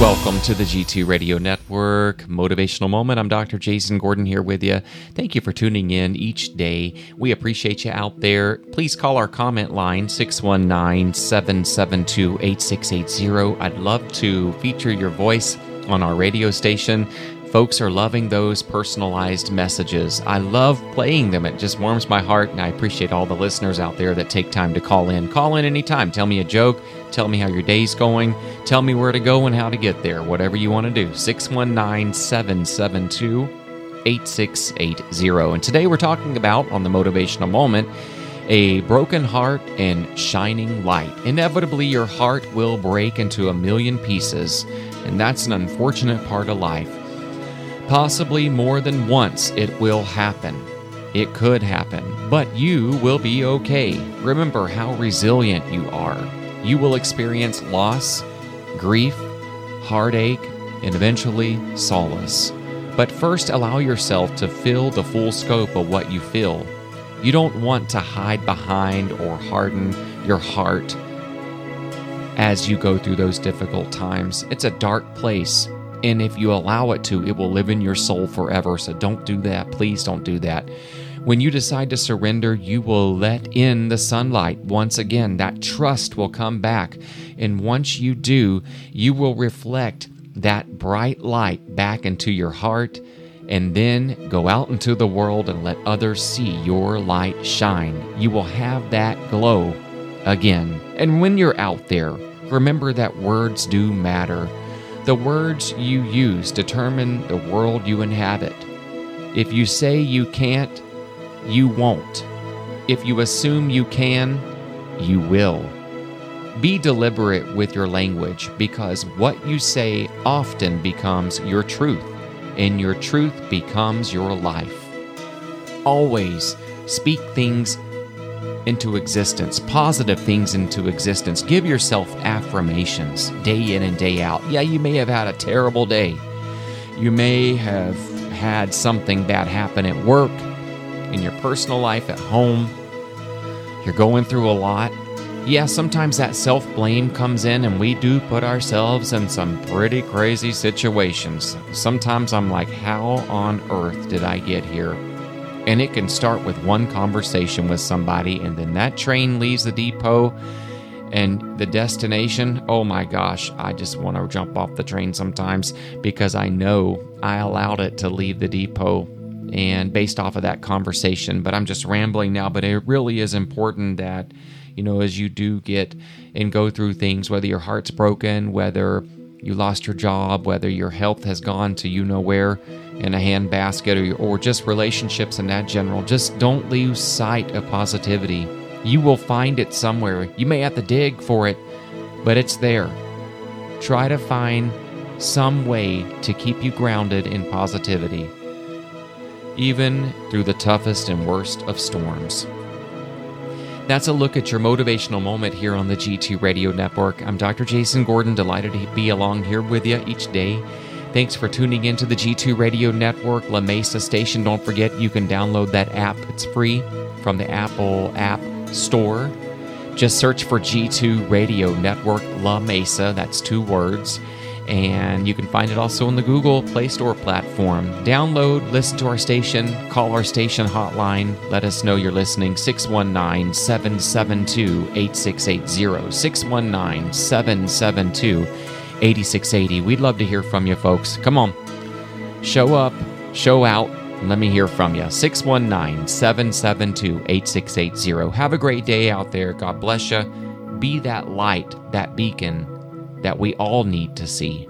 Welcome to the G2 Radio Network Motivational Moment. I'm Dr. Jason Gordon here with you. Thank you for tuning in each day. We appreciate you out there. Please call our comment line 619 772 8680. I'd love to feature your voice on our radio station. Folks are loving those personalized messages. I love playing them. It just warms my heart, and I appreciate all the listeners out there that take time to call in. Call in anytime. Tell me a joke. Tell me how your day's going. Tell me where to go and how to get there. Whatever you want to do. 619 772 8680. And today we're talking about, on the motivational moment, a broken heart and shining light. Inevitably, your heart will break into a million pieces, and that's an unfortunate part of life. Possibly more than once it will happen. It could happen, but you will be okay. Remember how resilient you are. You will experience loss, grief, heartache, and eventually solace. But first, allow yourself to feel the full scope of what you feel. You don't want to hide behind or harden your heart as you go through those difficult times. It's a dark place, and if you allow it to, it will live in your soul forever. So don't do that. Please don't do that. When you decide to surrender, you will let in the sunlight. Once again, that trust will come back. And once you do, you will reflect that bright light back into your heart and then go out into the world and let others see your light shine. You will have that glow again. And when you're out there, remember that words do matter. The words you use determine the world you inhabit. If you say you can't, you won't. If you assume you can, you will. Be deliberate with your language because what you say often becomes your truth, and your truth becomes your life. Always speak things into existence, positive things into existence. Give yourself affirmations day in and day out. Yeah, you may have had a terrible day. You may have had something bad happen at work, in your personal life, at home. You're going through a lot. Yeah, sometimes that self blame comes in, and we do put ourselves in some pretty crazy situations. Sometimes I'm like, how on earth did I get here? And it can start with one conversation with somebody, and then that train leaves the depot and the destination. Oh my gosh, I just want to jump off the train sometimes because I know I allowed it to leave the depot and based off of that conversation. But I'm just rambling now, but it really is important that, you know, as you do get and go through things, whether your heart's broken, whether you lost your job, whether your health has gone to you know where in a handbasket, or, or just relationships in that general, just don't lose sight of positivity. You will find it somewhere. You may have to dig for it, but it's there. Try to find some way to keep you grounded in positivity, even through the toughest and worst of storms. That's a look at your motivational moment here on the G2 Radio Network. I'm Dr. Jason Gordon, delighted to be along here with you each day. Thanks for tuning into the G2 Radio Network La Mesa station. Don't forget you can download that app. It's free from the Apple App Store. Just search for G2 Radio Network La Mesa. That's two words. And you can find it also on the Google Play Store platform. Download, listen to our station, call our station hotline. Let us know you're listening 619 772 8680. 619 772 8680. We'd love to hear from you, folks. Come on, show up, show out, let me hear from you. 619 772 8680. Have a great day out there. God bless you. Be that light, that beacon that we all need to see.